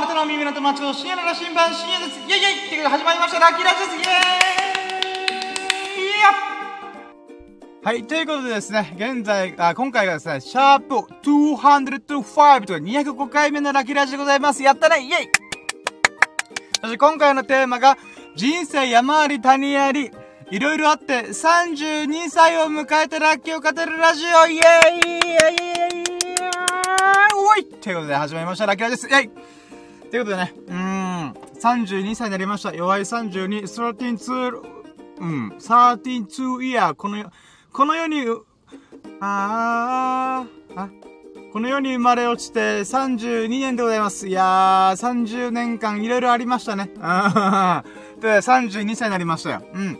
あなたの耳の友達の深夜の羅針盤深夜です。イェイイェイ。っていうことで始まりました。ラッキーラジですイェーイいやはい、ということでですね、現在、あ、今回がですね、シャープ205とか205回目のラッキーラジオでございます。やったねイェイそして今回のテーマが、人生山あり谷あり、いろいろあって32歳を迎えたラッキーを語るラジオイェイイェイイェイおい。ということで始まりました、ラッキーラジオですイェイ。ということでね、うーん、32歳になりました。弱い32、13、うん、13イヤー、この世、この世に、あー、あ、この世に生まれ落ちて32年でございます。いやー、30年間いろいろありましたね。あ ーで、32歳になりましたよ。うん。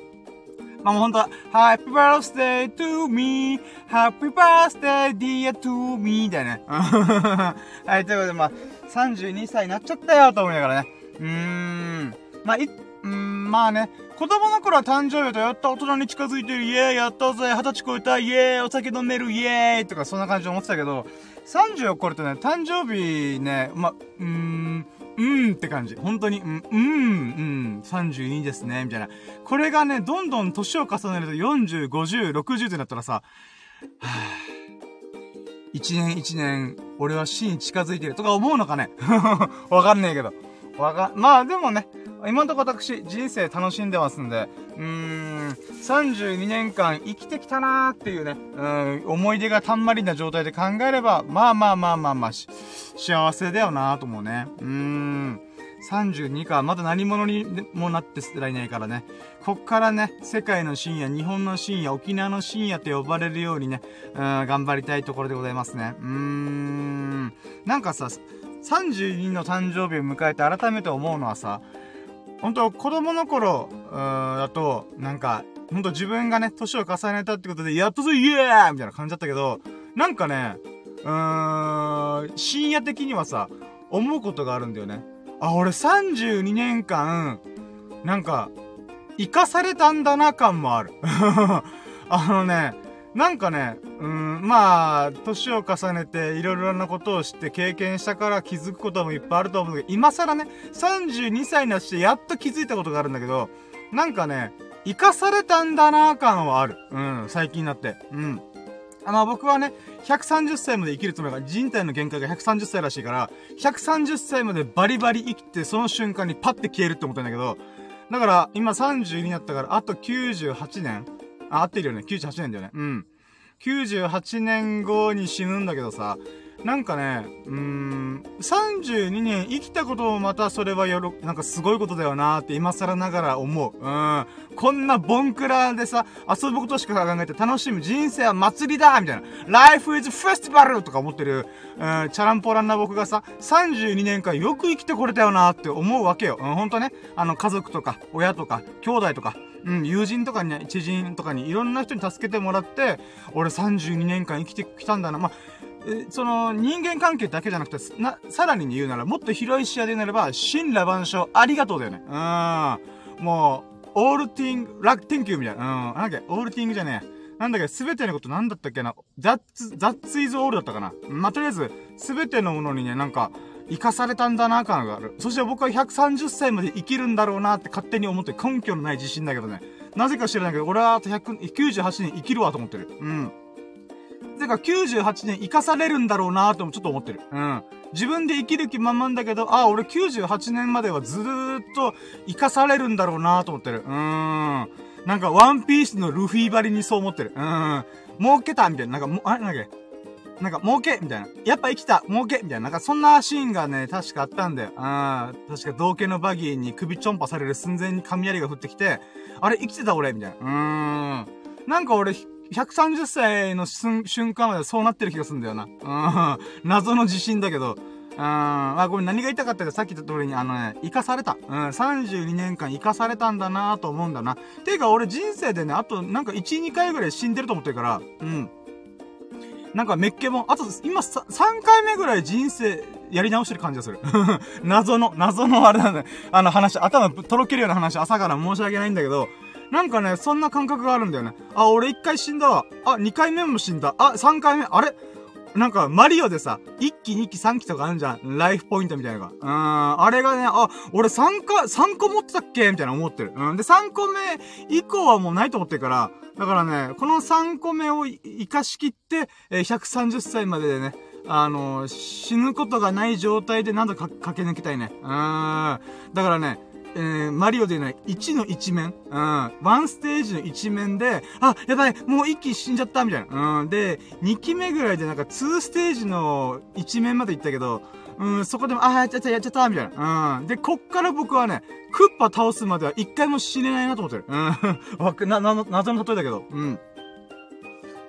まあ、もうほんとは、Happy birthday to me, Happy birthday dear to me だよね。はい、ということで、まあ、32歳になっちゃったよと思いながらね。うーん。まあ、い、うーん、まあね、子供の頃は誕生日とやった大人に近づいてる、イエーイやったぜ、二十歳超えた、イエーイ。お酒飲める、イエーイ。とかそんな感じで思ってたけど、30を超えるとね、誕生日ね、ま、うーん、うーんって感じ。本当に、うん、うん、うん、32ですね、みたいな。これがね、どんどん年を重ねると40、50、60ってなったらさ、はぁ、一年一年、俺は死に近づいてるとか思うのかね？わかんねえけど。わか、まあでもね、今んとこ私、人生楽しんでますんで、うーん、32年間生きてきたなーっていうね、うん、思い出がたんまりな状態で考えれば、まあまあまあまあまあ、幸せだよなーと思うね。うーん。32か、まだ何者にもなってすらいないからね。こっからね、世界の深夜、日本の深夜、沖縄の深夜と呼ばれるようにね、うん、頑張りたいところでございますね。うーん。なんかさ、32の誕生日を迎えて改めて思うのはさ、本当子供の頃、うーん、だと、なんか、本当自分がね、年を重ねたってことで、やっとぞイエーみたいな感じだったけど、なんかね、うーん、深夜的にはさ、思うことがあるんだよね。あ、俺32年間、なんか、生かされたんだな感もある。あのね、なんかね、うん、まあ、年を重ねていろいろなことを知って経験したから気づくこともいっぱいあると思うけど、今更ね、32歳になってやっと気づいたことがあるんだけど、なんかね、生かされたんだな感はある。うん、最近になって。うん。あ、僕はね、130歳まで生きるつもりが、人体の限界が130歳らしいから、130歳までバリバリ生きて、その瞬間にパッて消えるって思ったんだけど、だから、今32になったから、あと98年あ、合ってるよね。98年だよね。うん。98年後に死ぬんだけどさ、なんかね、うーん、32年生きたこともまたそれはよろ、なんかすごいことだよなーって今更ながら思う。うん。こんなボンクラでさ、遊ぶことしか考えて楽しむ人生は祭りだーみたいな。Life is festival! とか思ってる、うん、チャランポランな僕がさ、32年間よく生きてこれたよなーって思うわけよ。うん、ほんとね、あの、家族とか、親とか、兄弟とか、うん、友人とかにね、知人とかにいろんな人に助けてもらって、俺32年間生きてきたんだな。まあ、その、人間関係だけじゃなくて、な、さらに言うなら、もっと広い視野で見れば、森羅万象、ありがとうだよね。うん。もう、 All thing、luck、thank you みたいな。うん。なんだっけ、 All thing じゃねえ。なんだっけ、すべてのことなんだったっけな？ That's、that's is all だったかな？まあ、とりあえず、すべてのものにね、なんか、生かされたんだな感がある。そして僕は130歳まで生きるんだろうなって勝手に思って根拠のない自信だけどね。なぜか知らないけど、俺はあと198年生きるわと思ってる。うん。てか98年生かされるんだろうなともちょっと思ってる。うん。自分で生きる気満々だけど、あ、俺98年まではずーっと生かされるんだろうなと思ってる。うーん。なんかワンピースのルフィばりにそう思ってる。うん。儲けたみたいな。なんかも、あれなんだっけ？なんか、儲けみたいな。やっぱ生きた儲けみたいな。なんか、そんなシーンがね、確かあったんだよ。あ確か、同系のバギーに首ちょんぱされる寸前に雷が降ってきて、あれ、生きてた俺みたいな。うーん。なんか俺、130歳の瞬間までそうなってる気がするんだよな。うん。謎の自信だけど。うん。まあ、これ何が言いたかったかさっき言った通りに、あのね、生かされた。うん。32年間生かされたんだなと思うんだな。ていうか、俺人生でね、あと、なんか1、2回ぐらい死んでると思ってるから、うん。なんか、めっけも、あと、今、3回目ぐらい人生、やり直してる感じがする。謎の、謎のあれなんだあの話、頭とろけるような話、朝から申し訳ないんだけど、なんかね、そんな感覚があるんだよね。あ、俺1回死んだわ。あ、2回目も死んだ。あ、3回目、あれ？なんか、マリオでさ、1期、2期、3期とかあるじゃん。ライフポイントみたいなのが。うーん、あれがね、あ、俺3個、3個持ってたっけ？みたいな思ってる。うん。で、3個目以降はもうないと思ってるから、だからね、この3個目を活かしきって、えー、130歳まででね、あのー、死ぬことがない状態で何度か駆け抜けたいね。うん。だからね、えー、マリオでない1の一面、うん、ワンステージの一面で、あ、やばい、もう1機死んじゃった、みたいな。うん、で、2機目ぐらいでなんか2ステージの一面まで行ったけど、うん、そこでも、あ、やっちゃった、やっちゃった、みたいな。うん。で、こっから僕はね、クッパ倒すまでは一回も死ねないなと思ってる。うん。わ、な、な、謎の例えだけど。うん。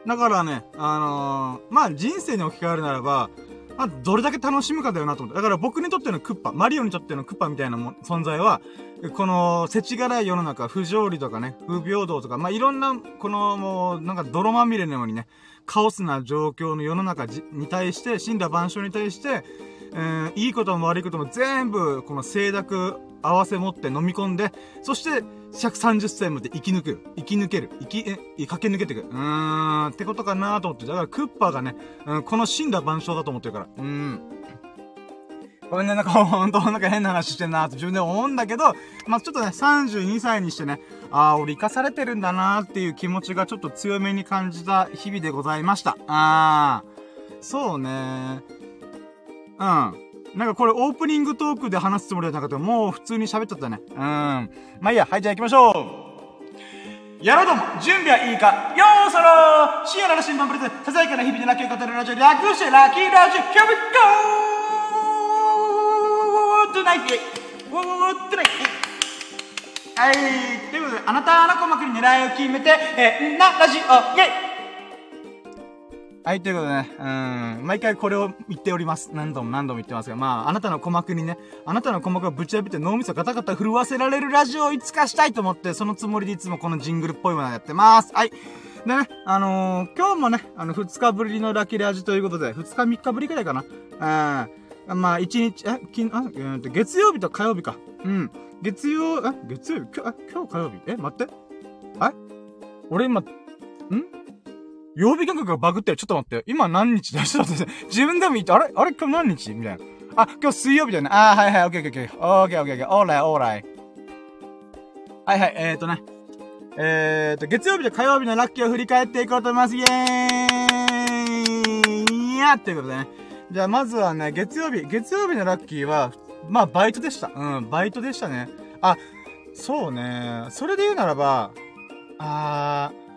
だからね、あのー、まあ、人生に置き換えるならば、あ、どれだけ楽しむかだよなと思って。だから僕にとってのクッパ、マリオにとってのクッパみたいなも存在は、この、世知辛い世の中、不条理とかね、不平等とか、まあ、いろんな、この、もう、なんか泥まみれのようにね、カオスな状況の世の中に対して、死んだ万象に対して、えー、いいことも悪いことも全部、この清濁合わせ持って飲み込んで、そして、130歳まで生き抜く。生き抜ける。生き、え、駆け抜けていく。うーん、ってことかなと思って。だからクッパーがね、うん、この死んだ万象だと思ってるから。うん。ごめんね、なんかほんとなんか変な話してんなって自分で思うんだけど、まあ、ちょっとね、32歳にしてね、ああ、俺生かされてるんだなーっていう気持ちがちょっと強めに感じた日々でございました。ああ、そうね。うん。なんかこれオープニングトークで話すつもりじゃなかった。もう普通に喋っちゃったね。うん。まあいいや、はいじゃあ行きましょう。やろうども、準備はいいかよーそろ深夜の新聞プレゼン、ささやかな日々でラッキーを語るラジオ、略してラッキーラジオ、Here we go! Tonight! はい。ということで、あなたの鼓膜に狙いを決めて、えー、な、ラジオ、イェイはい、ということでね、うん、毎回これを言っております。何度も何度も言ってますが、まあ、あなたの鼓膜にね、あなたの鼓膜をぶち破って脳みそガタガタ震わせられるラジオをいつかしたいと思って、そのつもりでいつもこのジングルっぽいものをやってます。はい。でね、あのー、今日もね、あの、二日ぶりのラキラジということで、二日三日ぶりくらいかな。うん。まあ、一日、え、金、あ、えー、月曜日と火曜日か。うん。月曜、え、月曜日、今日、今日火曜日？え、待って。え？俺今、ん？曜日感覚がバグってる。ちょっと待って。今何日だ？ちょっと待って。自分でも言って、あれ？あれ今日何日？みたいな。あ、今日水曜日だよね。あはいはい、オッケーオッケーオッケー。オッケーオッケーオー。ライオーライ。はいはい、えーとね。えーと、月曜日と火曜日のラッキーを振り返っていこうと思います。イェーイいやーっていうことでね。じゃあまずはね、月曜日。月曜日のラッキーは、まあバイトでした。うん、バイトでしたね。あ、そうね。それで言うならば、あー、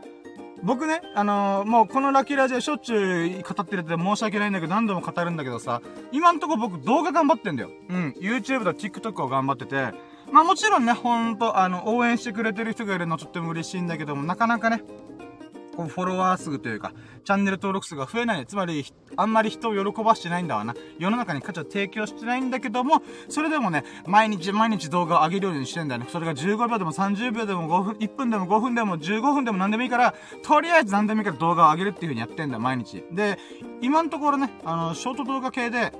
僕ね、あのー、もうこのラッキーラジオしょっちゅう語ってるって申し訳ないんだけど、何度も語るんだけどさ、今んとこ僕動画頑張ってんだよ。うん。YouTube と TikTok を頑張ってて、まあもちろんね、ほんと、あの、応援してくれてる人がいるのとっても嬉しいんだけども、なかなかね、こうフォロワー数というか、チャンネル登録数が増えない。つまり、あんまり人を喜ばしてないんだわな。世の中に価値を提供してないんだけども、それでもね、毎日毎日動画を上げるようにしてんだよね。それが15秒でも30秒でも5分、1分でも5分でも15分でも何でもいいから、とりあえず何でもいいから動画を上げるっていう風にやってんだ、毎日。で、今のところね、あの、ショート動画系で、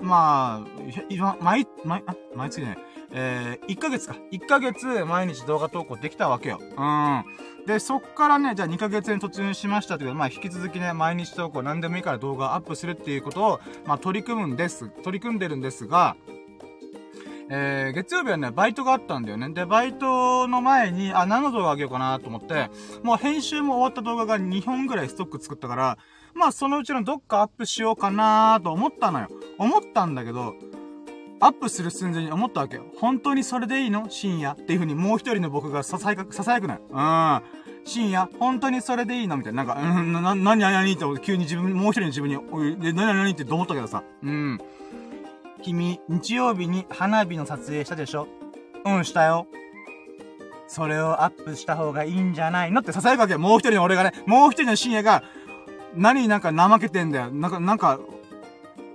まあ、今、毎、毎、あ、毎月ね、えー、1ヶ月か。1ヶ月毎日動画投稿できたわけよ。うん。で、そっからね、じゃあ2ヶ月に突入しましたけど、まあ引き続きね、毎日投稿何でもいいから動画アップするっていうことを、まあ取り組むんです。取り組んでるんですが、えー、月曜日はね、バイトがあったんだよね。で、バイトの前に、あ、何の動画あげようかなと思って、もう編集も終わった動画が2本ぐらいストック作ったから、まあそのうちのどっかアップしようかなと思ったのよ。思ったんだけど、アップする寸前に思ったわけよ。本当にそれでいいの？深夜っていう風にもう一人の僕が囁く、囁くない？うん。深夜本当にそれでいいの？みたいな。なんか、うん、な、な、なになにって急に自分、もう一人の自分に、おい、で、なになにって思ったけどさ。うん。君、日曜日に花火の撮影したでしょ？うん、したよ。それをアップした方がいいんじゃないの？って囁くわけよ。もう一人の俺がね、もう一人の深夜が、何なんか怠けてんだよ。なんか、なんか、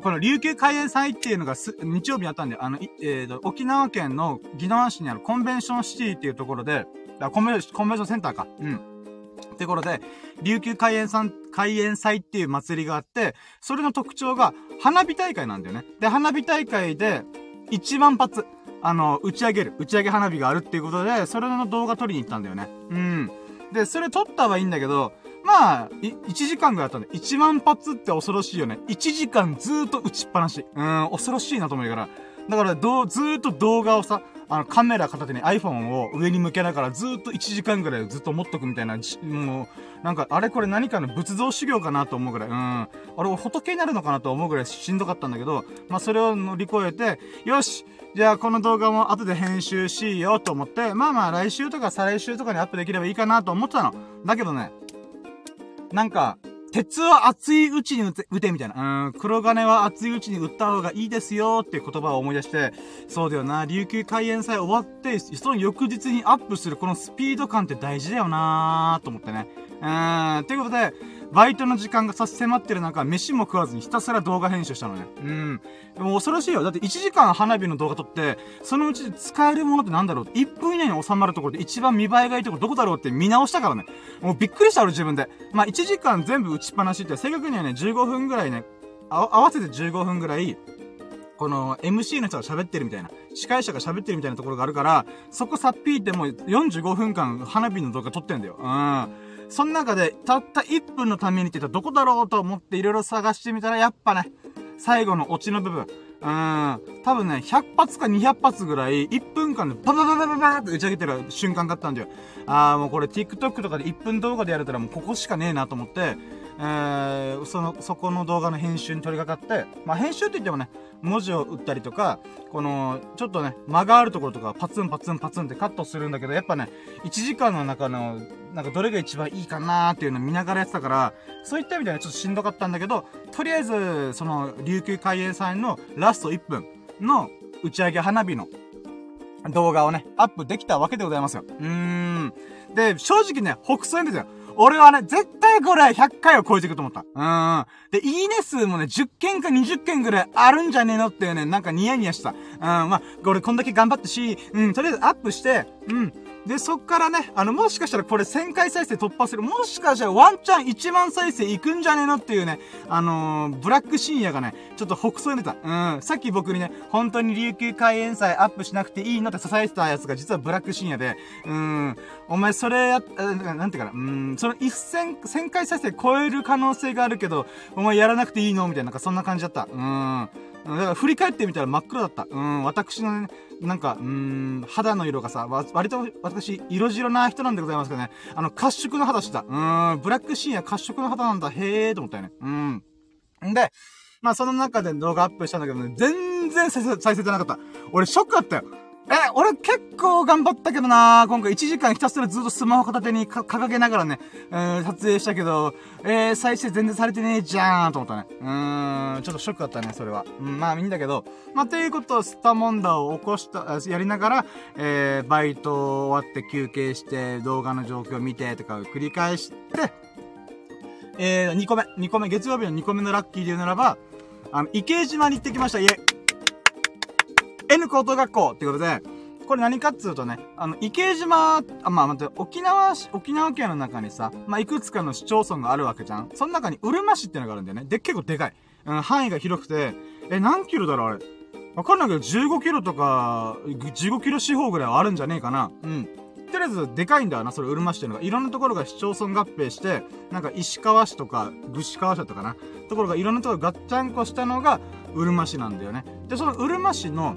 この琉球開演祭っていうのがす、日曜日にあったんで、あの、えーと、沖縄県の宜野湾市にあるコンベンションシティっていうところで、あコンベンションセンターか。うん。ってころで、琉球開演さん、開演祭っていう祭りがあって、それの特徴が、花火大会なんだよね。で、花火大会で、1万発、あの、打ち上げる、打ち上げ花火があるっていうことで、それの動画撮りに行ったんだよね。うん。で、それ撮ったはいいんだけど、まあ、い、1時間ぐらいあったんで、1万発って恐ろしいよね。1時間ずーっと打ちっぱなし。うん、恐ろしいなと思うから。だから、どう、ずーっと動画をさ、あの、カメラ片手に iPhone を上に向けながらずーっと1時間ぐらいずっと持っとくみたいな、もう、なんか、あれこれ何かの仏像修行かなと思うぐらい、うん。あれ、仏になるのかなと思うぐらいしんどかったんだけど、まあ、それを乗り越えて、よしじゃあこの動画も後で編集しようと思って、まあまあ来週とか再来週とかにアップできればいいかなと思ったの。だけどね、なんか、鉄は熱いうちに打て、打てみたいな。うん、黒金は熱いうちに打った方がいいですよっていう言葉を思い出して、そうだよな、琉球開演祭終わって、その翌日にアップするこのスピード感って大事だよなーと思ってね。うん、ということで、バイトの時間が差し迫ってる中、飯も食わずにひたすら動画編集したのね。うん。でも恐ろしいよ。だって1時間花火の動画撮って、そのうちで使えるものってなんだろう ?1 分以内に収まるところで一番見栄えがいいところどこだろうって見直したからね。もうびっくりした俺自分で。まあ1時間全部打ちっぱなしって、正確にはね、15分ぐらいね、合わせて15分ぐらい、この MC の人が喋ってるみたいな、司会者が喋ってるみたいなところがあるから、そこさっぴいても45分間花火の動画撮ってんだよ。うん。その中で、たった1分のためにって言ったらどこだろうと思っていろいろ探してみたら、やっぱね、最後のオチの部分。うん。多分ね、100発か200発ぐらい、1分間でババババババーって打ち上げてる瞬間があったんだよ。あーもうこれ TikTok とかで1分動画でやれたらもうここしかねえなと思って、えー、その、そこの動画の編集に取り掛かって、まあ、編集って言ってもね、文字を打ったりとか、この、ちょっとね、間があるところとか、パツンパツンパツンってカットするんだけど、やっぱね、1時間の中の、なんかどれが一番いいかなーっていうのを見ながらやってたから、そういった意味ではちょっとしんどかったんだけど、とりあえず、その、琉球海援祭のラスト1分の打ち上げ花火の動画をね、アップできたわけでございますよ。うーん。で、正直ね、北斎ですよ。俺はね、絶対これ100回を超えていくと思った。うん。で、いいね数もね、10件か20件ぐらいあるんじゃねえのっていうね、なんかニヤニヤした。うん、まあ、俺こんだけ頑張ったし、うん、とりあえずアップして、うん。で、そっからね、あの、もしかしたらこれ1000回再生突破する。もしかしたらワンチャン1万再生いくんじゃねえのっていうね、あのー、ブラック深夜がね、ちょっと北総に出た。うん。さっき僕にね、本当に琉球開演祭アップしなくていいのって支えてたやつが実はブラック深夜で、うん。お前それや、なんていうかな、うん、その1000、1000回再生超える可能性があるけど、お前やらなくていいのみたいな、なんかそんな感じだった。うん。だから振り返ってみたら真っ黒だった。うん、私のね、なんか、うん、肌の色がさ、割と私、色白な人なんでございますけどね。あの、褐色の肌してた。うん、ブラックシーンや褐色の肌なんだ、へえーと思ったよね。うん。んで、まあその中で動画アップしたんだけどね、全然再生、再生じゃなかった。俺ショックだったよ。え、俺結構頑張ったけどな今回1時間ひたすらずっとスマホ片手に掲げながらね、えー、撮影したけど、えー、再生全然されてねえじゃーんと思ったね。うーん、ちょっとショックだったね、それは。うん、まあいいんだけど、まあということをスタモンダを起こした、やりながら、えー、バイト終わって休憩して、動画の状況を見てとかを繰り返して、えー、2個目、2個目、月曜日の2個目のラッキーで言うならば、あの、池島に行ってきました、家。N 高等学校ってことで、これ何かっつうとね、あの、池島、あ、まあ待って、沖縄市、沖縄県の中にさ、まあ、いくつかの市町村があるわけじゃん。その中に、うるま市ってのがあるんだよね。で、結構でかい。うん、範囲が広くて、え、何キロだろうあれ？わかんないけど、15キロとか、15キロ四方ぐらいはあるんじゃねえかな。うん。とりあえず、でかいんだよな、それ、うるま市っていうのが。いろんなところが市町村合併して、なんか石川市とか、具志川市とかな。ところがいろんなところガッチャンコしたのが、うるま市なんだよね。で、そのうるま市の、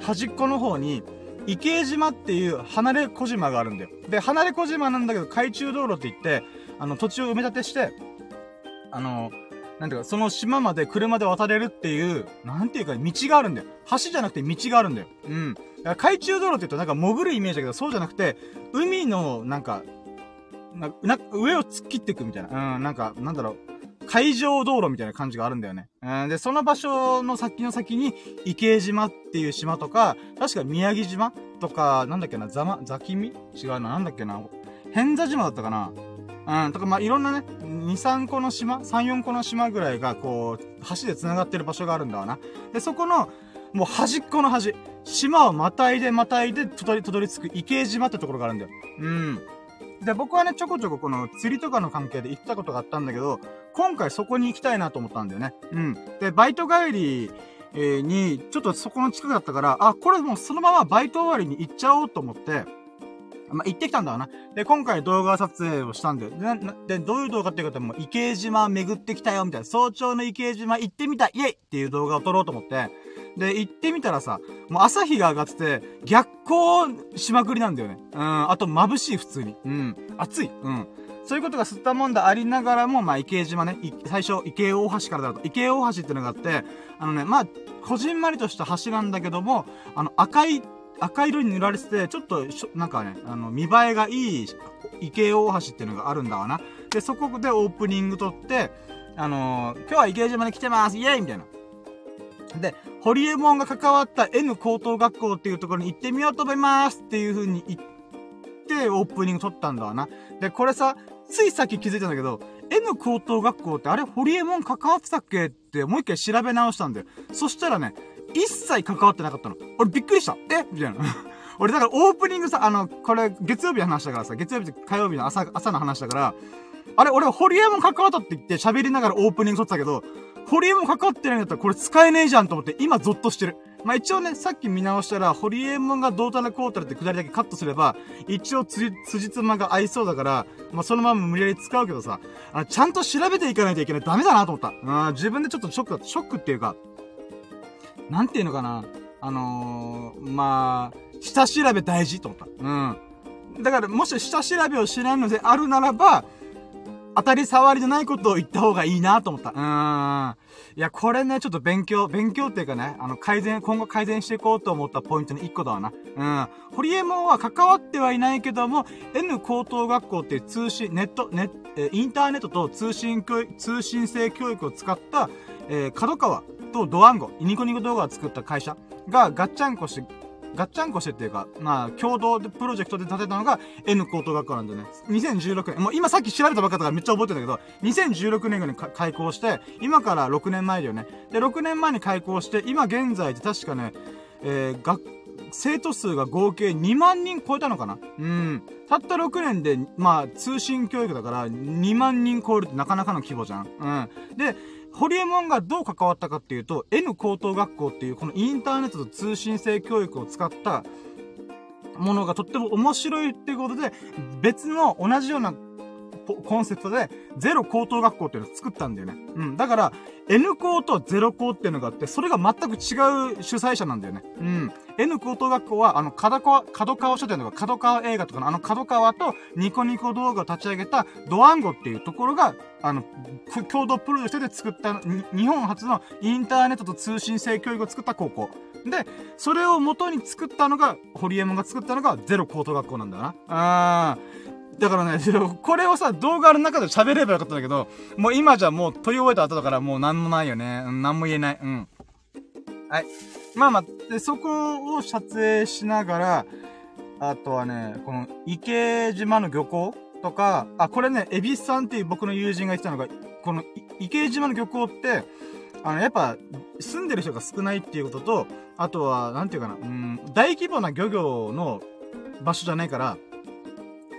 端っこの方に、池江島っていう離れ小島があるんだよ。で、離れ小島なんだけど、海中道路って言って、あの、土地を埋め立てして、あの、なんていうか、その島まで車で渡れるっていう、なんていうか、道があるんだよ。橋じゃなくて道があるんだよ。うん。だから海中道路って言うとなんか潜るイメージだけど、そうじゃなくて、海の、なんか、な、な、上を突っ切っていくみたいな。うん、なんか、なんだろう。海上道路みたいな感じがあるんだよね。うん、で、その場所の先の先に、池江島っていう島とか、確か宮城島とか、なんだっけな、ザマ、ザキミ違うな、なんだっけな、偏座島だったかな？うん、とか、まあ、いろんなね、2、3個の島 ?3、4個の島ぐらいが、こう、橋で繋がってる場所があるんだわな。で、そこの、もう端っこの端、島をまたいでまたいで、とどり、とどり着く池江島ってところがあるんだよ。うん。で、僕はね、ちょこちょここの釣りとかの関係で行ったことがあったんだけど、今回そこに行きたいなと思ったんだよね。うん。で、バイト帰り、に、ちょっとそこの近くだったから、あ、これもうそのままバイト終わりに行っちゃおうと思って、まあ、行ってきたんだわな。で、今回動画撮影をしたんだよ。で、でどういう動画っていうかもう、池江島巡ってきたよ、みたいな。早朝の池江島行ってみたイェイっていう動画を撮ろうと思って。で、行ってみたらさ、もう朝日が上がってて、逆光しまくりなんだよね。うん、あと眩しい普通に。うん、暑い。うん。そういうことが吸ったもんだありながらも、まあ、池江島ね、最初、池江大橋からだと、池江大橋ってのがあって、あのね、まあ、こじんまりとした橋なんだけども、あの、赤い、赤色に塗られてて、ちょっと、なんかね、あの、見栄えがいい、池江大橋っていうのがあるんだわな。で、そこでオープニング撮って、あのー、今日は池江島に来てますイェイみたいな。で、ホリエモンが関わった N 高等学校っていうところに行ってみようと思いますっていう風に言って、オープニング撮ったんだわな。で、これさ、ついさっき気づいたんだけど、N 高等学校ってあれ、ホリエモン関わってたっけってもう一回調べ直したんだよ。そしたらね、一切関わってなかったの。俺びっくりした。え？みたいな。俺だからオープニングさ、あの、これ月曜日の話だからさ、月曜日と火曜日の朝、朝の話だから、あれ、俺ホリエモン関わったって言って喋りながらオープニング撮ってたけど、ホリエモン関わってないんだったらこれ使えねえじゃんと思って今ゾッとしてる。まあ、一応ね、さっき見直したら、ホリエモンがどうたらこうたらってくだりだけカットすれば、一応つ、辻妻が合いそうだから、まあ、そのまま無理やり使うけどさ、あ、ちゃんと調べていかないといけない。ダメだなと思った。うん、自分でちょっとショックだった。ショックっていうか、なんていうのかな。あのー、まあ、下調べ大事と思った。うん。だから、もし下調べをしないのであるならば、当たり障りじゃないことを言った方がいいなと思った。うーん。いや、これね、ちょっと勉強、勉強っていうかね、あの、改善、今後改善していこうと思ったポイントの一個だわな。うん。ホリエモンは関わってはいないけども、N 高等学校っていう通信、ネット、ネえインターネットと通信教育、通信制教育を使った、えー、角川とドワンゴ、ニコニコ動画を作った会社がガッチャンコしてガッチャンコしてっていうか、まあ、共同でプロジェクトで建てたのが N 高等学校なんでね。2016年、もう今さっき調べたばっかだからめっちゃ覚えてたけど、2016年ぐらいに開校して、今から6年前だよね。で、6年前に開校して、今現在で確かね、えー、学、生徒数が合計2万人超えたのかなうん。たった6年で、まあ、通信教育だから2万人超えるってなかなかの規模じゃん。うん。で、ホリエモンがどう関わったかっていうと、N 高等学校っていうこのインターネットと通信制教育を使ったものがとっても面白いっていうことで、別の同じようなコンセプトで、ゼロ高等学校っていうのを作ったんだよね。うん。だから、N 校とゼロ校っていうのがあって、それが全く違う主催者なんだよね。うん。N 高等学校は、あの、角川、角川書店とか、角川映画とかのあの角川とニコニコ動画を立ち上げたドワンゴっていうところが、あの、共同プロジェクトで作った、日本初のインターネットと通信制教育を作った高校。で、それを元に作ったのが、ホリエモンが作ったのがゼロ高等学校なんだよな。あー。だからね、これをさ、動画の中で喋ればよかったんだけど、もう今じゃもう撮り終えた後だからもうなんもないよね。うん、なんも言えない。うん。はい。まあまあ、で、そこを撮影しながら、あとはね、この池島の漁港とか、あ、これね、エビスさんっていう僕の友人が言ってたのが、この池島の漁港って、あの、やっぱ、住んでる人が少ないっていうことと、あとは、なんていうかな、うん、大規模な漁業の場所じゃないから、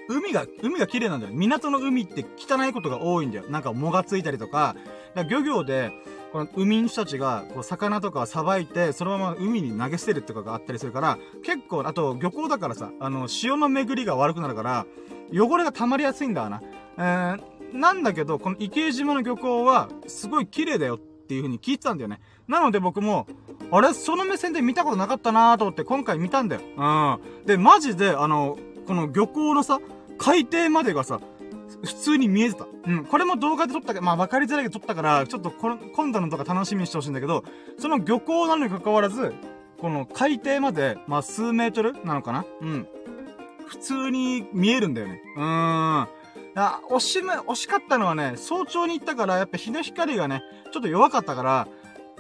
海が、海が綺麗なんだよ。港の海って汚いことが多いんだよ。なんか藻がついたりとか。だから漁業で、この海の人たちが、こう、魚とかさばいて、そのまま海に投げ捨てるとかがあったりするから、結構、あと、漁港だからさ、あの、潮の巡りが悪くなるから、汚れが溜まりやすいんだわな。えー、なんだけど、この池江島の漁港は、すごい綺麗だよっていう風に聞いてたんだよね。なので僕も、あれ？その目線で見たことなかったなーと思って今回見たんだよ。うん。で、マジで、あの、この漁港のさ、海底までがさ、普通に見えてた。うん。これも動画で撮ったか、まあ分かりづらいけど撮ったから、ちょっとこの、今度のとか楽しみにしてほしいんだけど、その漁港なのに関わらず、この海底まで、まあ数メートルなのかな？うん。普通に見えるんだよね。うーん。あ、惜しむ、惜しかったのはね、早朝に行ったから、やっぱ日の光がね、ちょっと弱かったから、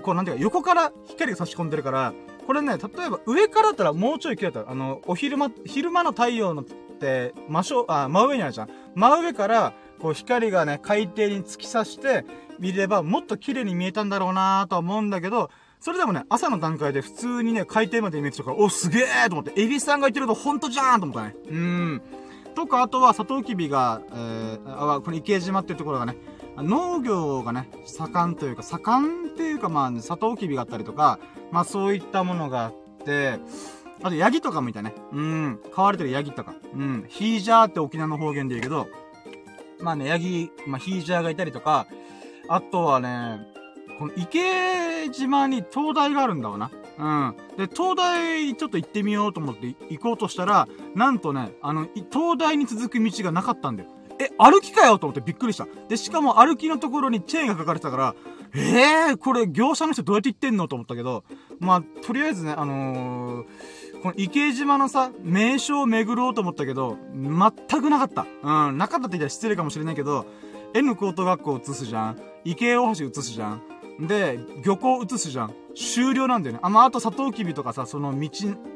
こうなんていうか、横から光が差し込んでるから、これね、例えば上からだったらもうちょい綺麗だった。あの、お昼間、昼間の太陽のって真正、あ、真上にあるじゃん。真上から、こう光がね、海底に突き刺して見れば、もっと綺麗に見えたんだろうなとは思うんだけど、それでもね、朝の段階で普通にね、海底まで見えてたから、お、すげえと思って、エビさんが言ってるとほんとじゃーんと思ったね。うん。とか、あとは、サトウキビが、えー、あ、この池江島っていうところがね、農業がね、盛んというか、盛んっていうか、まあ、サトウキビがあったりとか、まあそういったものがあって、あと、ヤギとかもいたね。うん。飼われてるヤギとか。うん。ヒージャーって沖縄の方言で言うけど、まあね、ヤギ、まあ、ヒージャーがいたりとか、あとはね、この池島に灯台があるんだわな。うん。で、灯台ちょっと行ってみようと思って行こうとしたら、なんとね、あの、灯台に続く道がなかったんだよ。え、歩きかよと思ってびっくりした。で、しかも歩きのところにチェーンが書かれてたから、ええー、これ業者の人どうやって行ってんのと思ったけど、まあ、とりあえずね、あのー、この池島のさ、名所を巡ろうと思ったけど、全くなかった。うん、なかったって言ったら失礼かもしれないけど、N 高等学校映すじゃん。池江大橋映すじゃん。で、漁港映すじゃん。終了なんだよね。あ、まあ、あと、サトウキビとかさ、その道、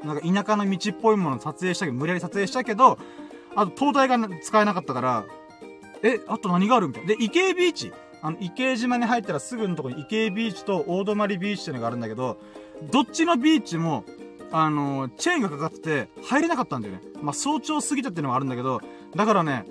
なんか田舎の道っぽいもの撮影したけど、無理やり撮影したけど、あと、灯台が使えなかったから、え、あと何があるみたいな。で、伊計ビーチ。あの、伊計島に入ったらすぐのとこに伊計ビーチと大泊ビーチっていうのがあるんだけど、どっちのビーチも、あの、チェーンがかかってて、入れなかったんだよね。まあ、早朝過ぎたっていうのもあるんだけど、だからね、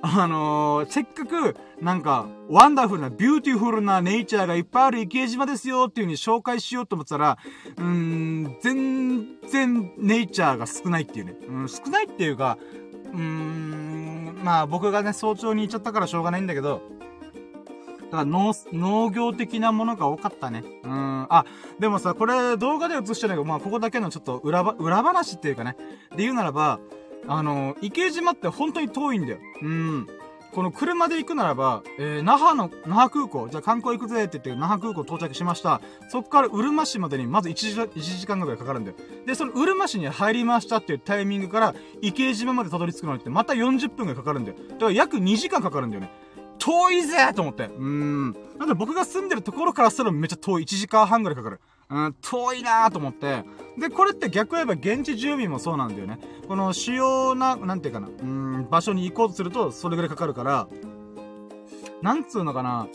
あのー、せっかく、なんか、 wonderful な、 beautiful な nature がいっぱいある伊計島ですよっていう風に紹介しようと思ったら、うーん、全然ネイチャーが少ないっていうね。うん、少ないっていうか、うーん、まあ僕がね、早朝に行っちゃったからしょうがないんだけど、から農、農業的なものが多かったね。うん。あ、でもさ、これ動画で映してないけど、まあここだけのちょっと裏ば、裏話っていうかね。で言うならば、あの、池島って本当に遠いんだよ。うん。この車で行くならば、えー、那覇の、那覇空港、じゃあ観光行くぜって言って、那覇空港到着しました。そこからうるま市までにまず1時 ,1 時間ぐらいかかるんだよ。で、そのうるま市に入りましたっていうタイミングから、池江島までたどり着くのにって、また40分ぐらいかかるんだよ。だから約2時間かかるんだよね。遠いぜと思って。うーん。なんで僕が住んでるところからしたらめっちゃ遠い。1時間半ぐらいかかる。うん、遠いなーと思って。で、これって逆言えば現地住民もそうなんだよね。この主要な、なんていうかな、うん、場所に行こうとするとそれぐらいかかるから、なんつうのかな、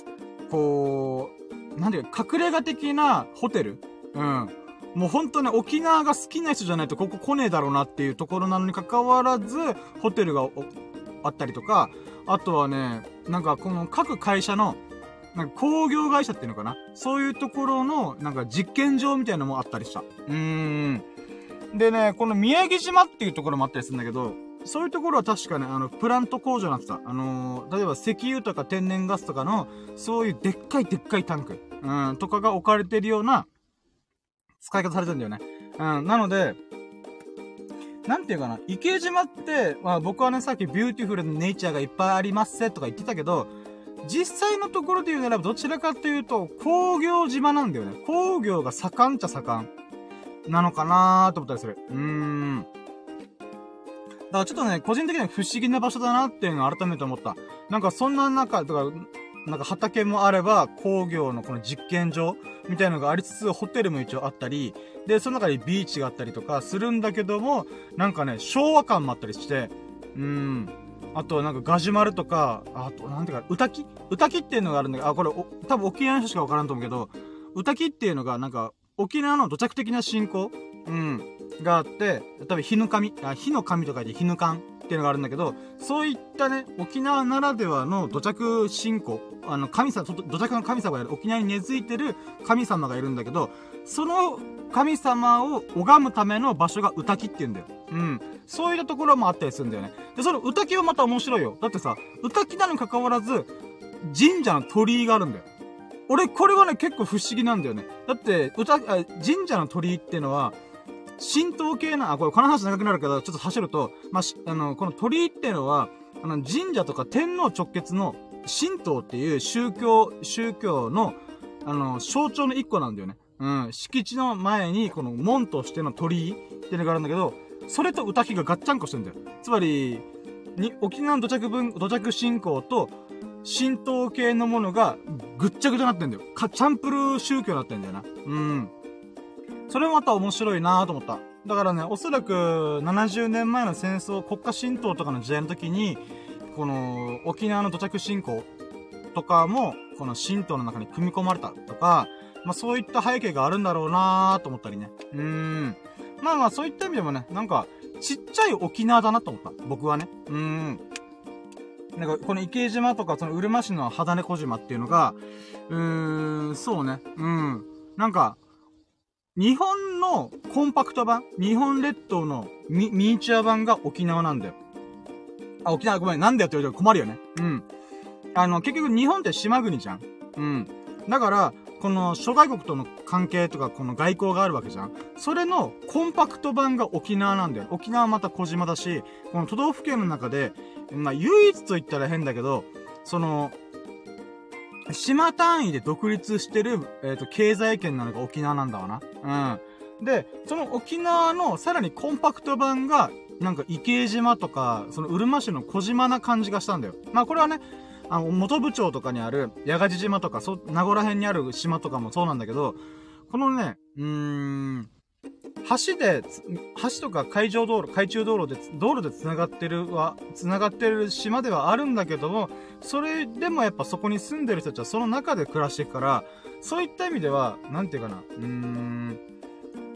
こう、なんていうか、隠れ家的なホテル？うん。もう本当ね、沖縄が好きな人じゃないとここ来ねえだろうなっていうところなのに関わらず、ホテルがあったりとか、あとはね、なんかこの各会社のなんか工業会社っていうのかな？そういうところの、なんか実験場みたいなのもあったりした。うーん。でね、この宮城島っていうところもあったりするんだけど、そういうところは確かね、あの、プラント工場になってた。あのー、例えば石油とか天然ガスとかの、そういうでっかいでっかいタンク、うん、とかが置かれてるような、使い方されてるんだよね。うん、なので、なんていうかな、伊計島って、まあ僕はね、さっき beautiful な nature がいっぱいありますぜとか言ってたけど、実際のところで言うならば、どちらかというと、工業島なんだよね。工業が盛んっちゃ盛ん。なのかなーと思ったりする。うーん。だからちょっとね、個人的には不思議な場所だなっていうのを改めて思った。なんかそんな中、とか、なんか畑もあれば、工業のこの実験場みたいなのがありつつ、ホテルも一応あったり、で、その中にビーチがあったりとかするんだけども、なんかね、昭和感もあったりして、うん。あと、なんか、ガジュマルとか、あと、なんていうか、歌き歌きっていうのがあるんだけど、あ、これ、多分沖縄の人しかわからんと思うけど、歌きっていうのが、なんか、沖縄の土着的な信仰？うん。があって、例えば、火の神、あ、火の神とかで火の神っていうのがあるんだけど、そういったね、沖縄ならではの土着信仰、あの、神様、土着の神様がいる、沖縄に根付いてる神様がいるんだけど、その神様を拝むための場所が歌きって言うんだよ。うん。そういったところもあったりするんだよね。で、その歌きはまた面白いよ。だってさ、歌きなのに関わらず、神社の鳥居があるんだよ。俺、これはね、結構不思議なんだよね。だって、歌、神社の鳥居っていうのは、神道系な、あ、これこの話長くなるけど、ちょっと走ると、まあ、あの、この鳥居っていうのは、あの、神社とか天皇直結の神道っていう宗教、宗教の、あの、象徴の一個なんだよね。うん、敷地の前に、この門としての鳥居っていうのがあるんだけど、それと歌木がガッチャンコしてんだよ。つまり、に、沖縄の土着文、土着信仰と、神道系のものが、ぐっちゃぐちゃになってんだよ。か、チャンプル宗教になってんだよな。うん。それもまた面白いなと思った。だからね、おそらく、70年前の戦争、国家神道とかの時代の時に、この、沖縄の土着信仰とかも、この神道の中に組み込まれたとか、まあそういった背景があるんだろうなと思ったりね。うーん。まあまあそういった意味でもね、なんか、ちっちゃい沖縄だなと思った。僕はね。うーん。なんか、この池島とか、その、うるま市の肌猫島っていうのが、うーん、そうね。うん。なんか、日本のコンパクト版、日本列島のミミニチュア版が沖縄なんだよ。あ、沖縄ごめん、なんだよって言われたら困るよね。うん。あの、結局日本って島国じゃん。うん。だから、この諸外国との関係とか、この外交があるわけじゃん。それのコンパクト版が沖縄なんだよ。沖縄はまた小島だし、この都道府県の中で、まあ、唯一と言ったら変だけど、その、島単位で独立してる、えっ、ー、と、経済圏なのが沖縄なんだわな。うん。で、その沖縄のさらにコンパクト版が、なんか池島とか、そのうるま市の小島な感じがしたんだよ。まあこれはね、あの、元部長とかにある、八ヶ地島とか、そ、名護ら辺にある島とかもそうなんだけど、このね、うーん、橋で、橋とか海上道路、海中道路で、道路で繋がってるは、繋がってる島ではあるんだけども、それでもやっぱそこに住んでる人たちはその中で暮らしていくから、そういった意味では、なんていうかな、うーん、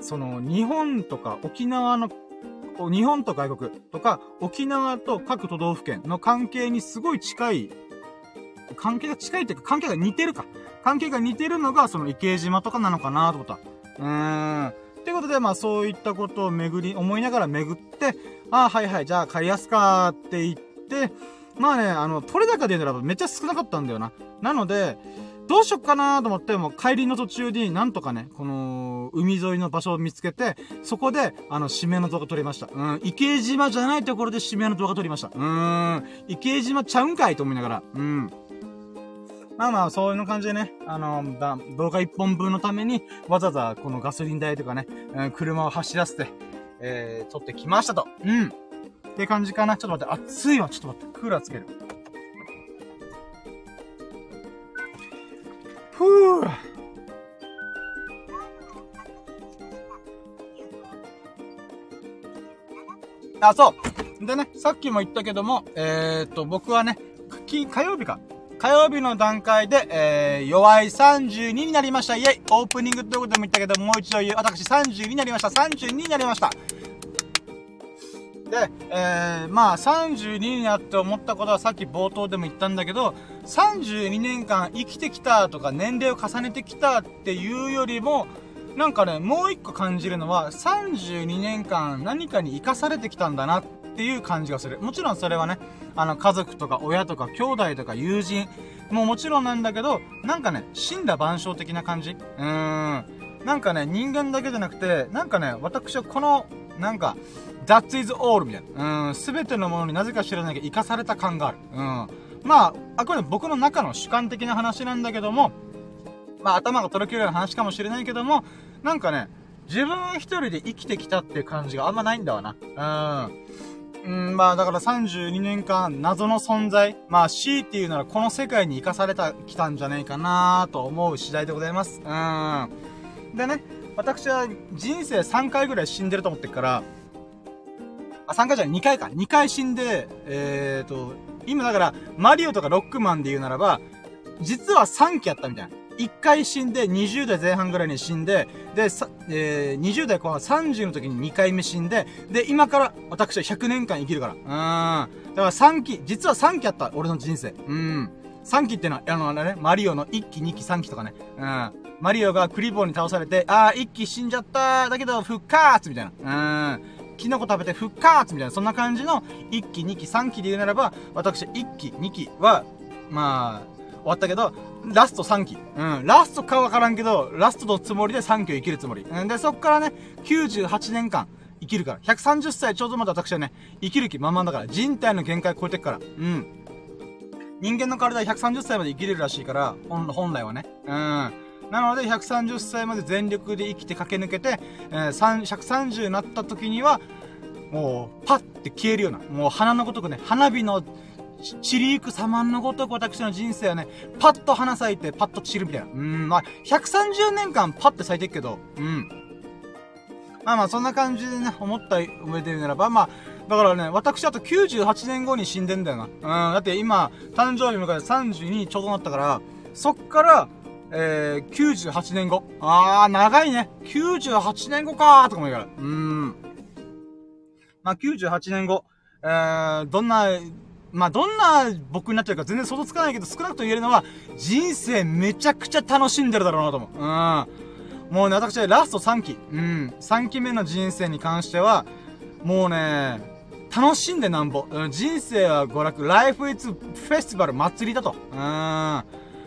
その、日本とか沖縄の日本と外国とか、沖縄と各都道府県の関係にすごい近い、関係が近いっていうか、関係が似てるか。関係が似てるのが、その池江島とかなのかなと思った。うーん。ってことで、まあそういったことを巡り、思いながら巡って、ああ、はいはい、じゃあ買いやすかって言って、まあね、あの、取れ高で言うならばめっちゃ少なかったんだよな。なので、どうしよっかなと思って、もう帰りの途中になんとかね、この、海沿いの場所を見つけて、そこで、あの、締めの動画撮りました。うん、池島じゃないところで締めの動画撮りました。うーん、池島ちゃうんかいと思いながら、うん。まあまあ、そういう感じでね、あの、だ動画一本分のために、わざわざこのガソリン代とかね、うん、車を走らせて、えー、撮ってきましたと。うん。って感じかな。ちょっと待って、暑いわ。ちょっと待って、クーラーつける。ふぅ。あ、そう。でね、さっきも言ったけども、えー、っと、僕はね、火曜日か。火曜日の段階で、えー、弱い32になりました。イェイオープニングということでも言ったけど、もう一度言う。私32になりました。32になりました。で、えー、まあ、32になって思ったことはさっき冒頭でも言ったんだけど、32年間生きてきたとか年齢を重ねてきたっていうよりも、なんかね、もう一個感じるのは、32年間何かに生かされてきたんだなってていう感じがする。もちろんそれはね、あの、家族とか親とか兄弟とか友人ももちろんなんだけど、なんかね、死んだ万象的な感じうーん。なんかね、人間だけじゃなくて、なんかね、私はこの、なんか、That is all みたいな。うん、すべてのものになぜか知らないけど、生かされた感がある。うん。まあ、あくまで僕の中の主観的な話なんだけども、まあ頭がとろけるような話かもしれないけども、なんかね、自分一人で生きてきたっていう感じがあんまないんだわな。うん。うん、まあだから32年間謎の存在。まあ C っていうならこの世界に生かされた、きたんじゃないかなと思う次第でございます。うん。でね、私は人生3回ぐらい死んでると思ってるから、あ、3回じゃない、2回か。2回死んで、えーと、今だから、マリオとかロックマンで言うならば、実は3期やったみたいな。1回死んで、20代前半ぐらいに死んで、で、さ、えー、20代後半30の時に2回目死んで、で、今から私は100年間生きるから。うん。だから3期、実は3期あった、俺の人生。うん。3期ってのは、あの、あれね、マリオの1期、2期、3期とかね。うん。マリオがクリボーに倒されて、あー、1期死んじゃっただけど、復活みたいな。うん。キノコ食べて復活みたいな、そんな感じの1期、2期、3期で言うならば、私1期、2期は、まあ、終わったけど、ラスト3期。うん。ラストかわからんけど、ラストのつもりで3期を生きるつもり。うん。で、そっからね、98年間生きるから。130歳ちょうどまで私はね、生きる気満々だから。人体の限界超えてっから。うん。人間の体は130歳まで生きれるらしいから、本本来はね。うん。なので、130歳まで全力で生きて駆け抜けて、えー、130になった時には、もう、パッて消えるような、もう花のごとくね、花火の散りゆく様のごとく私の人生はね、パッと花咲いて、パッと散るみたいな。うん、まあ、130年間パッて咲いてるけど、うん。まあまあ、そんな感じでね、思った上で言うならば、まあ、だからね、私あと98年後に死んでんだよな。うん、だって今、誕生日迎えて32ちょうどなったから、そっから、えー、98年後。あー、長いね。98年後かーとかも言うから。うーん。まあ、98年後。えー、どんなまあ、どんな僕になってるか全然想像つかないけど、少なくと言えるのは、人生めちゃくちゃ楽しんでるだろうなと思う。うん。もうね、私はラスト3期。うん。3期目の人生に関しては、もうね、楽しんでなんぼ。人生は娯楽。Life is Festival 祭りだと。うん。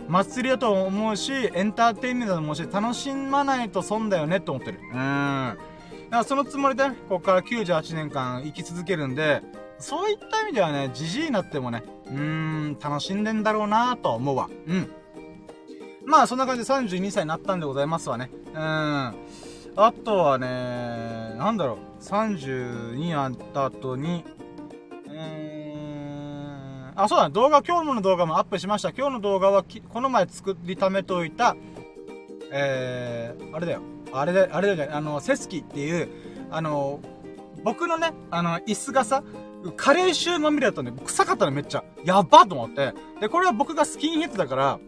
祭りだと思うし、エンターテインメントだと思うし、楽しまないと損だよねって思ってる。うん。だからそのつもりで、ここから98年間生き続けるんで、そういった意味ではね、じじいになってもね、うーん、楽しんでんだろうなと思うわ。うん。まあ、そんな感じで32歳になったんでございますわね。うん。あとはね、なんだろう、32になった後に、うーん、あ、そうだ、動画、今日の動画もアップしました。今日の動画はこの前作りためておいた、えー、あれだよ。あれだよ、あれだよ、あの、セスキっていう、あの、僕のね、あの、椅子がさ、カレー臭まみれだったんで、臭かったのめっちゃ。やばと思って。で、これは僕がスキンヘッドだから、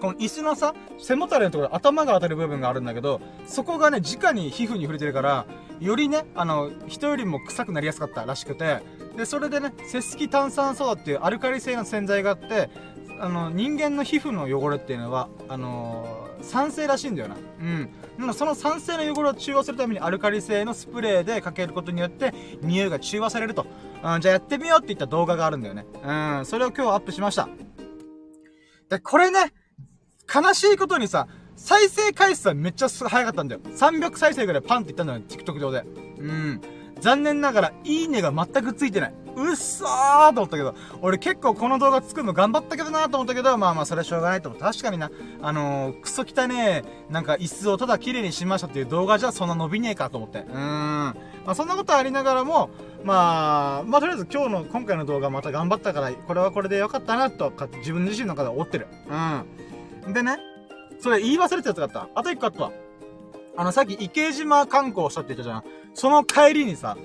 この椅子のさ、背もたれのところ頭が当たる部分があるんだけど、そこがね、直に皮膚に触れてるから、よりね、あの、人よりも臭くなりやすかったらしくて、で、それでね、セスキ炭酸ソーダっていうアルカリ性の洗剤があって、あの、人間の皮膚の汚れっていうのは、あのー、酸性らしいんだよな。うん。なのその酸性の汚れを中和するためにアルカリ性のスプレーでかけることによって、匂いが中和されると。うん、じゃあやってみようって言った動画があるんだよね。うん、それを今日アップしました。で、これね、悲しいことにさ、再生回数はめっちゃ早かったんだよ。300再生ぐらいパンっていったんだよ、TikTok 上で。うん。残念ながら、いいねが全くついてない。うっそーと思ったけど、俺結構この動画作るの頑張ったけどなと思ったけど、まあまあそれはしょうがないと思った。確かにな、あのー、クソ汚ねえ、なんか椅子をただ綺麗にしましたっていう動画じゃそんな伸びねえかと思って。うーん。まあそんなことありながらも、まあ、まあとりあえず今日の、今回の動画また頑張ったから、これはこれでよかったなと、か自分自身の中で思ってる。うん。でね、それ言い忘れてたやつがあった。あと一個あったわ。あの、さっき池島観光したって言ったじゃん。その帰りにさ、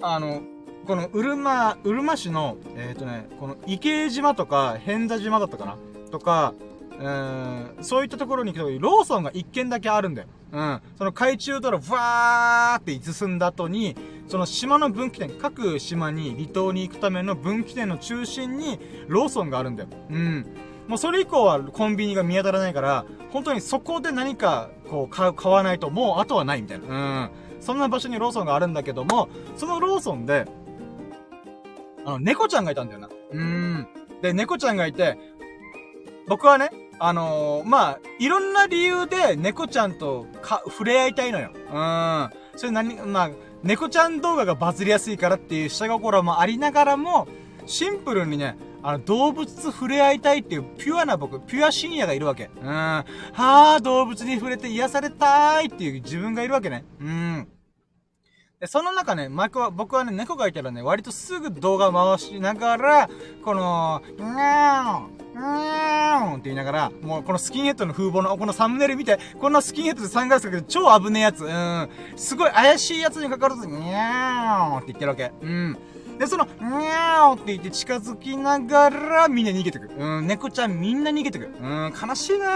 あの、この、うるま、うるま市の、えっ、ー、とね、この、池島とか、変座島だったかな？とか、うーん、そういったところに行くとき、ローソンが一軒だけあるんだよ。うん。その海中道路、ふわーって進んだ後に、その島の分岐点、各島に離島に行くための分岐点の中心に、ローソンがあるんだよ。うん。もうそれ以降はコンビニが見当たらないから、本当にそこで何か、こう、買う、買わないと、もうあとはないみたいな。うん。そんな場所にローソンがあるんだけども、そのローソンで、あの、猫ちゃんがいたんだよな。うーん。で、猫ちゃんがいて、僕はね、あのー、まあ、いろんな理由で猫ちゃんとか、触れ合いたいのよ。うん。それ何、まあ、猫ちゃん動画がバズりやすいからっていう下心もありながらも、シンプルにね、あの、動物と触れ合いたいっていうピュアな僕、ピュアシニアがいるわけ。うん。はあ、動物に触れて癒されたいっていう自分がいるわけね。うん。で、その中ね、マイクは、僕はね、猫がいたらね、割とすぐ動画を回しながら、この、にゃーん、にーんって言いながら、もうこのスキンヘッドの風貌の、このサムネイル見て、こんなスキンヘッドでサングラスかけて超危ねえやつ、うん、すごい怪しいやつにかかると、にゃーんって言ってるわけ。うん。で、その、にゃーおって言って近づきながら、みんな逃げてく。うん、猫ちゃんみんな逃げてく。うん、悲しいね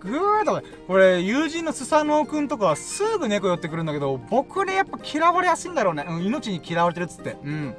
ぐーっと、これ、友人のスサノオくんとかはすぐ猫寄ってくるんだけど、僕ね、やっぱ嫌われやすいんだろうね。うん、命に嫌われてるっつって。うん。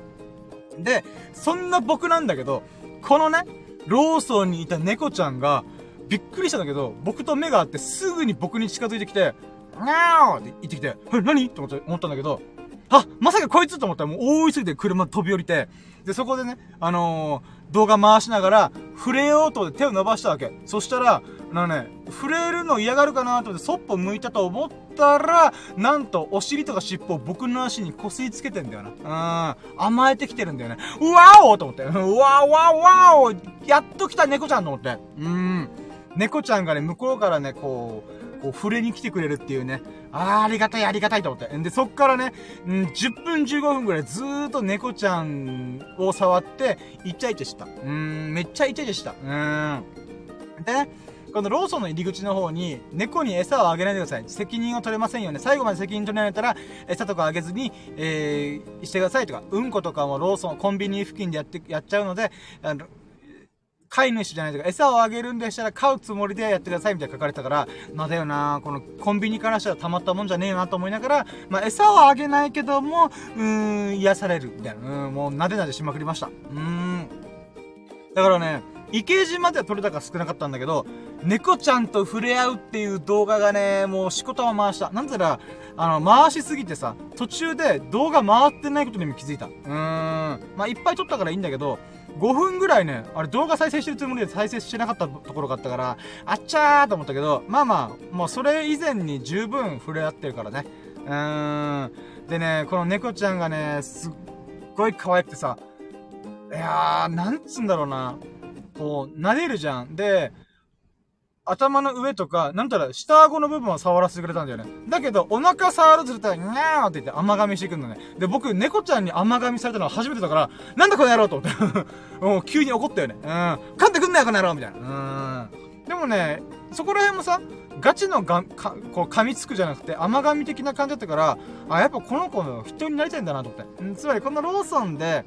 で、そんな僕なんだけど、このね、ローソンにいた猫ちゃんが、びっくりしたんだけど、僕と目があってすぐに僕に近づいてきて、にゃーって言ってきて、え、何？と思って思ったんだけど、あ、まさかこいつと思ったらもう大急ぎで車飛び降りて、で、そこでね、あのー、動画回しながら、触れようと手を伸ばしたわけ。そしたら、なね、触れるの嫌がるかなと思って、そっぽ向いたと思ったら、なんと、お尻とか尻尾を僕の足にこすりつけてんだよな。うん。甘えてきてるんだよね。うわおと思って。うわわわおやっと来た猫ちゃんと思って。うん。猫ちゃんがね、向こうからね、こう、こう、触れに来てくれるっていうね。あー、ありがたい、ありがたいと思って。で、そっからね、うん、10分15分くらいずーっと猫ちゃんを触って、イチャイチャした。うん、めっちゃイチャイチャした。うん。で、ね、このローソンの入り口の方に、猫に餌をあげないでください。責任を取れませんよね。最後まで責任取れられたら、餌とかあげずに、えー、してくださいとか、うんことかもローソン、コンビニ付近でやって、やっちゃうので、あの、飼い主じゃないとか、餌をあげるんでしたら飼うつもりでやってくださいみたいな書かれたから、まあだよなこのコンビニからしたらたまったもんじゃねえなと思いながら、まあ餌はあげないけども、うーん、癒されるみたいな。うん、もうなでなでしまくりました。うーん。だからね、池島では撮れ高少なかったんだけど、猫ちゃんと触れ合うっていう動画がね、もうしこたま回した。なんだら、あの、回しすぎてさ、途中で動画回ってないことにも気づいた。うーん。まあ、いっぱい撮ったからいいんだけど、5分ぐらいね、あれ動画再生してるつもりで再生してなかったところがあったから、あっちゃーと思ったけど、まあまあ、もうそれ以前に十分触れ合ってるからね。うーん。でね、この猫ちゃんがね、すっごい可愛くてさ、いやー、なんつうんだろうな。こう、撫でるじゃん。で、頭の上とか、なんたら、下顎の部分を触らせてくれたんだよね。だけど、お腹触るとしたら、にゃーって言って甘噛みしてくるのね。で、僕、猫ちゃんに甘噛みされたのは初めてだから、なんだこの野郎と思って。もう、急に怒ったよね。うん。噛んでくんなよ、この野郎みたいな。うん。でもね、そこら辺もさ、ガチのが、か、こう、噛みつくじゃなくて、甘噛み的な感じだったから、あ、やっぱこの子の人になりたいんだなと思って。つまり、このローソンで、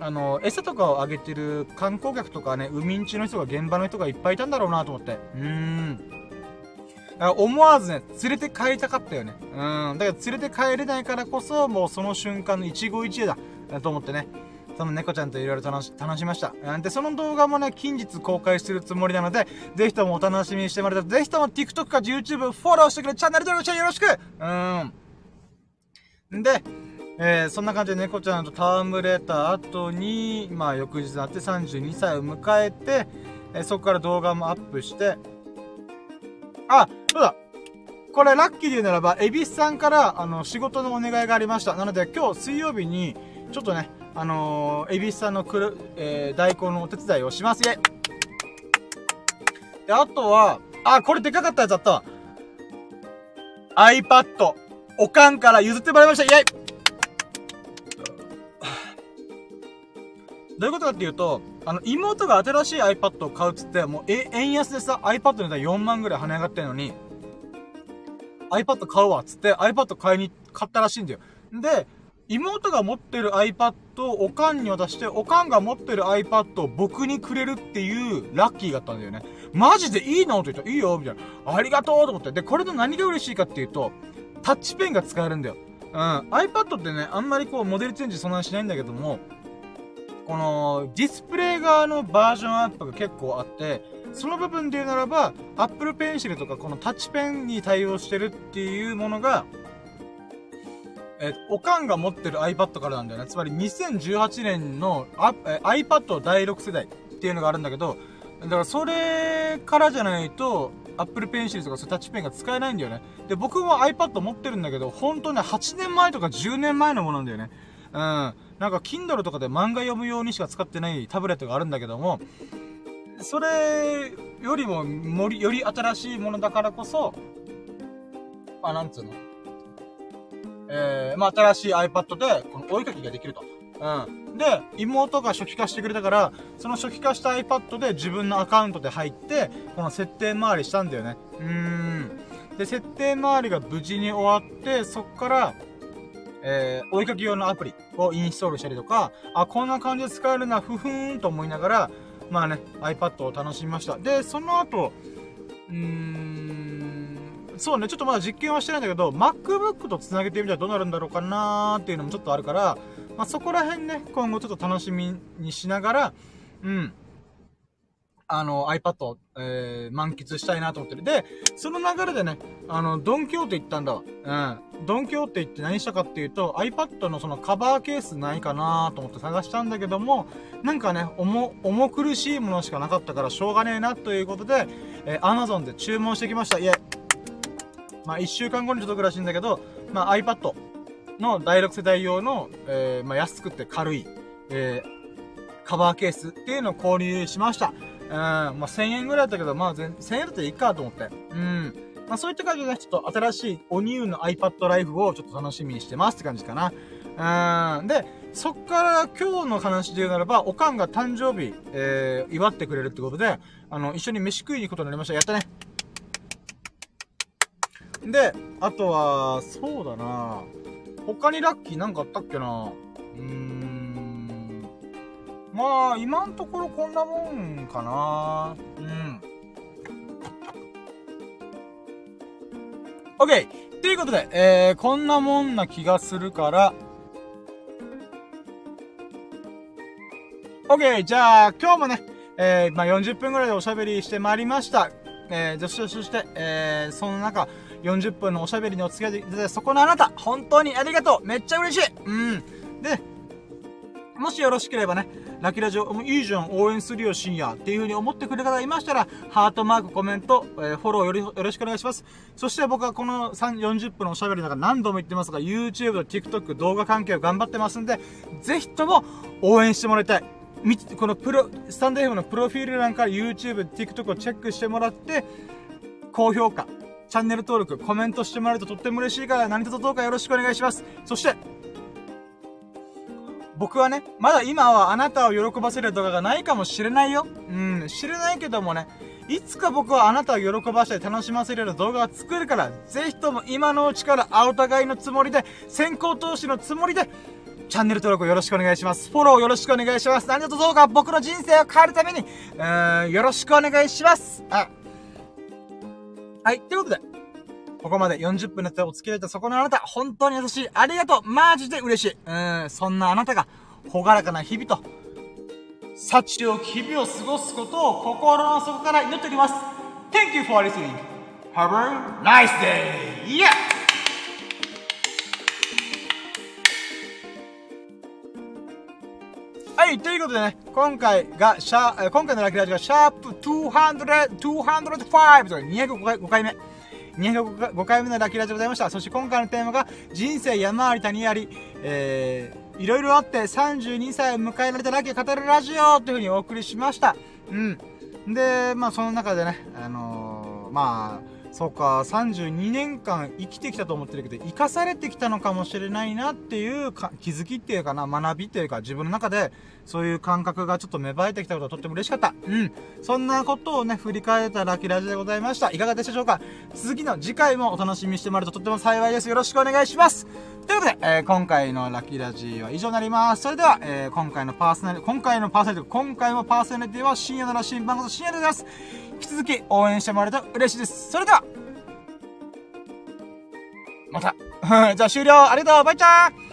あの、餌とかをあげてる観光客とかね、海んちの人が現場の人がいっぱいいたんだろうなと思って。うーん。思わずね、連れて帰りたかったよね。うん。だから連れて帰れないからこそ、もうその瞬間の一期一会だ。と思ってね。その猫ちゃんといろいろ楽し、楽しました。で、その動画もね、近日公開するつもりなので、ぜひともお楽しみにしてもらえたら、ぜひとも TikTok か YouTube フォローしてくれ、チャンネル登録してよろしくうん。で、えー、そんな感じで猫ちゃんと戯れた後に、まあ翌日になって32歳を迎えて、えー、そこから動画もアップして、あ、そうだこれラッキーで言うならば、エビスさんから、あの、仕事のお願いがありました。なので今日水曜日に、ちょっとね、あのー、エビスさんのくる、えー、代行のお手伝いをします。イェで、あとは、あ、これでかかったやつあったわ。iPad、おかんから譲ってもらいました。イェイどういうことかっていうと、あの、妹が新しい iPad を買うっつって、もう、え、円安でさ、iPad の値段4万ぐらい跳ね上がってんのに、iPad 買うわっつって iPad 買いに、買ったらしいんだよ。で、妹が持ってる iPad をおかんに渡して、おかんが持ってる iPad を僕にくれるっていうラッキーがあったんだよね。マジでいいのって言ったら、いいよみたいな。ありがとうと思って。で、これの何が嬉しいかっていうと、タッチペンが使えるんだよ。うん。iPad ってね、あんまりこう、モデルチェンジそんなにしないんだけども、このディスプレイ側のバージョンアップが結構あって、その部分で言うならば、Apple Pencil とかこのタッチペンに対応してるっていうものが、え、おかんが持ってる iPad からなんだよね。つまり2018年のあえ iPad 第6世代っていうのがあるんだけど、だからそれからじゃないと、Apple Pencil とかそうタッチペンが使えないんだよね。で、僕も iPad 持ってるんだけど、ほんとね、8年前とか10年前のものなんだよね。うん。なんか Kindle とかで漫画読むようにしか使ってないタブレットがあるんだけども、それよりも、もり、より新しいものだからこそ、あ、なんつうの？えー、まあ、新しい iPad で、この追いかけができると。うん。で、妹が初期化してくれたから、その初期化した iPad で自分のアカウントで入って、この設定周りしたんだよね。うーん。で、設定周りが無事に終わって、そっから、えー、追いかけ用のアプリをインストールしたりとか、あ、こんな感じで使えるな、ふふーんと思いながら、まあね、iPad を楽しみました。で、その後、うーん、そうね、ちょっとまだ実験はしてないんだけど、MacBook と繋げてみたらどうなるんだろうかなーっていうのもちょっとあるから、まあ、そこら辺ね、今後ちょっと楽しみにしながら、うん、あの、iPad を、えー、満喫したいなと思ってる。で、その流れでね、あの、ドンキョーテ行ったんだわ。うん。ドンキョーテ行って何したかっていうと、iPad のそのカバーケースないかなと思って探したんだけども、なんかね、重、重苦しいものしかなかったからしょうがねえなということで、えー、Amazon で注文してきました。いえ。まあ、一週間後に届くらしいんだけど、まあ、iPad の第6世代用の、えー、まあ、安くて軽い、えー、カバーケースっていうのを購入しました。うん、まあ、1000円ぐらいだったけど、まあ、1000円だったらいいかと思って。うん。まあ、そういった感じで、ちょっと新しいおニューの iPad ライフをちょっと楽しみにしてますって感じかな。うん。で、そっから今日の話で言うならば、おかんが誕生日、えー、祝ってくれるってことで、あの、一緒に飯食いに行くことになりました。やったね。で、あとは、そうだな他にラッキーなんかあったっけなうーん。まあ、今んところこんなもんかなうん。OK! ということで、えー、こんなもんな気がするから、OK! じゃあ、今日もね、えー、まあ、40分ぐらいでおしゃべりしてまいりました。えー、そして、そして、えー、その中、40分のおしゃべりにお付き合いいただいて、そこのあなた、本当にありがとうめっちゃ嬉しいうん。で、もしよろしければね、ラキラジオ、もういいじゃん、応援するよ、深夜。っていう風に思ってくれる方がいましたら、ハートマーク、コメント、えー、フォローよろよろしくお願いします。そして僕はこの3、40分のおしゃべりの中何度も言ってますが、YouTube と TikTok 動画関係を頑張ってますんで、ぜひとも応援してもらいたい。このプロ、スタンド F のプロフィール欄から YouTube、TikTok をチェックしてもらって、高評価、チャンネル登録、コメントしてもらえるととっても嬉しいから、何卒どうかよろしくお願いします。そして、僕はね、まだ今はあなたを喜ばせる動画がないかもしれないよ。うん、知れないけどもね、いつか僕はあなたを喜ばせて楽しませるような動画を作るから、ぜひとも今のうちからお互いのつもりで、先行投資のつもりで、チャンネル登録よろしくお願いします。フォローよろしくお願いします。何卒どうか僕の人生を変えるために、うーん、よろしくお願いします。あ。はい、ということで、ここまで40分の手お付き合いいたそこのあなた、本当に優しい。ありがとうマジで嬉しい。うん、そんなあなたが、ほがらかな日々と、幸を日々を過ごすことを心の底から祈っております。Thank you for listening. Have a nice day! Yeah! はい、ということでね、今回が、シャ今回のラッキーラジオが、シャープ200、205と205回目。205回目のラッキーラジオでございました。そして今回のテーマが、人生山あり谷あり、えー、いろいろあって32歳を迎えられたラッキーを語るラジオというふうにお送りしました。うん。で、まあその中でね、あのー、まあ、そうか、32年間生きてきたと思ってるけど、生かされてきたのかもしれないなっていうか気づきっていうかな、学びっていうか、自分の中で、そういう感覚がちょっと芽生えてきたことがとっても嬉しかった。うん。そんなことをね、振り返ったラッキーラジでございました。いかがでしたでしょうか？続きの次回もお楽しみにしてもらうととっても幸いです。よろしくお願いします。ということで、えー、今回のラッキーラジは以上になります。それでは、えー、今回のパーソナリティ、今回のパーソナリティ、今回もパーソナリティは深夜の羅針盤こと深夜でございます。引き続き応援してもらえると嬉しいです。それでは、また。じゃあ終了ありがとうバイチャー